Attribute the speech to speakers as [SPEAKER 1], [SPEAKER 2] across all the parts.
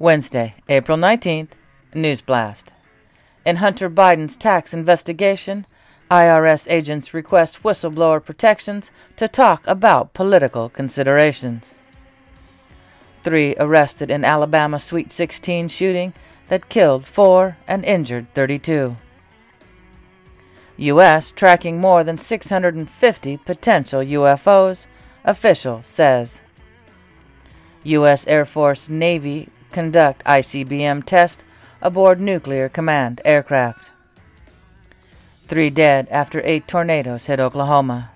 [SPEAKER 1] Wednesday, April 19th, News Blast. In Hunter Biden's tax investigation, IRS agents request whistleblower protections to talk about political considerations. Three arrested in Alabama Sweet 16 shooting that killed four and injured 32. U.S. tracking more than 650 potential UFOs, official says. U.S. Air Force Navy conduct ICBM test aboard nuclear command aircraft. Three dead after eight tornadoes hit Oklahoma.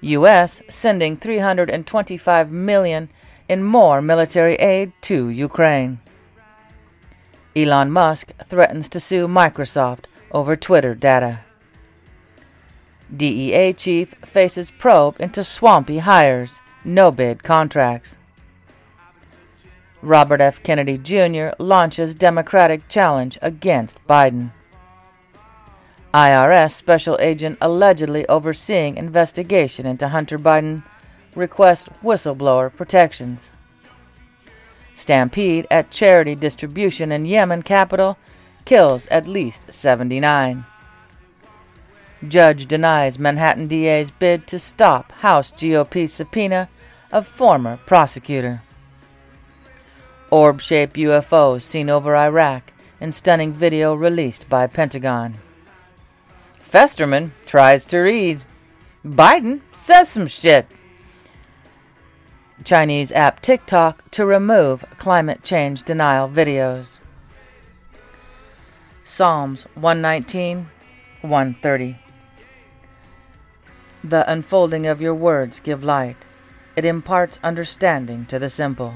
[SPEAKER 1] U.S. sending 325 million in more military aid to Ukraine. Elon Musk threatens to sue Microsoft over Twitter data. DEA chief faces probe into swampy hires, no bid contracts. Robert F. Kennedy Jr. launches Democratic challenge against Biden. IRS special agent allegedly overseeing investigation into Hunter Biden request whistleblower protections. Stampede at charity distribution in Yemen capital kills at least 79. Judge denies Manhattan DA's bid to stop House GOP subpoena of former prosecutor. Orb shaped UFO seen over Iraq in stunning video released by Pentagon. Fetterman tries to read. Biden says some shit. Chinese app TikTok to remove climate change denial videos. Psalms 119, 130. The unfolding of your words give light. It imparts understanding to the simple.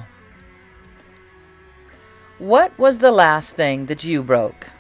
[SPEAKER 1] What was the last thing that you broke?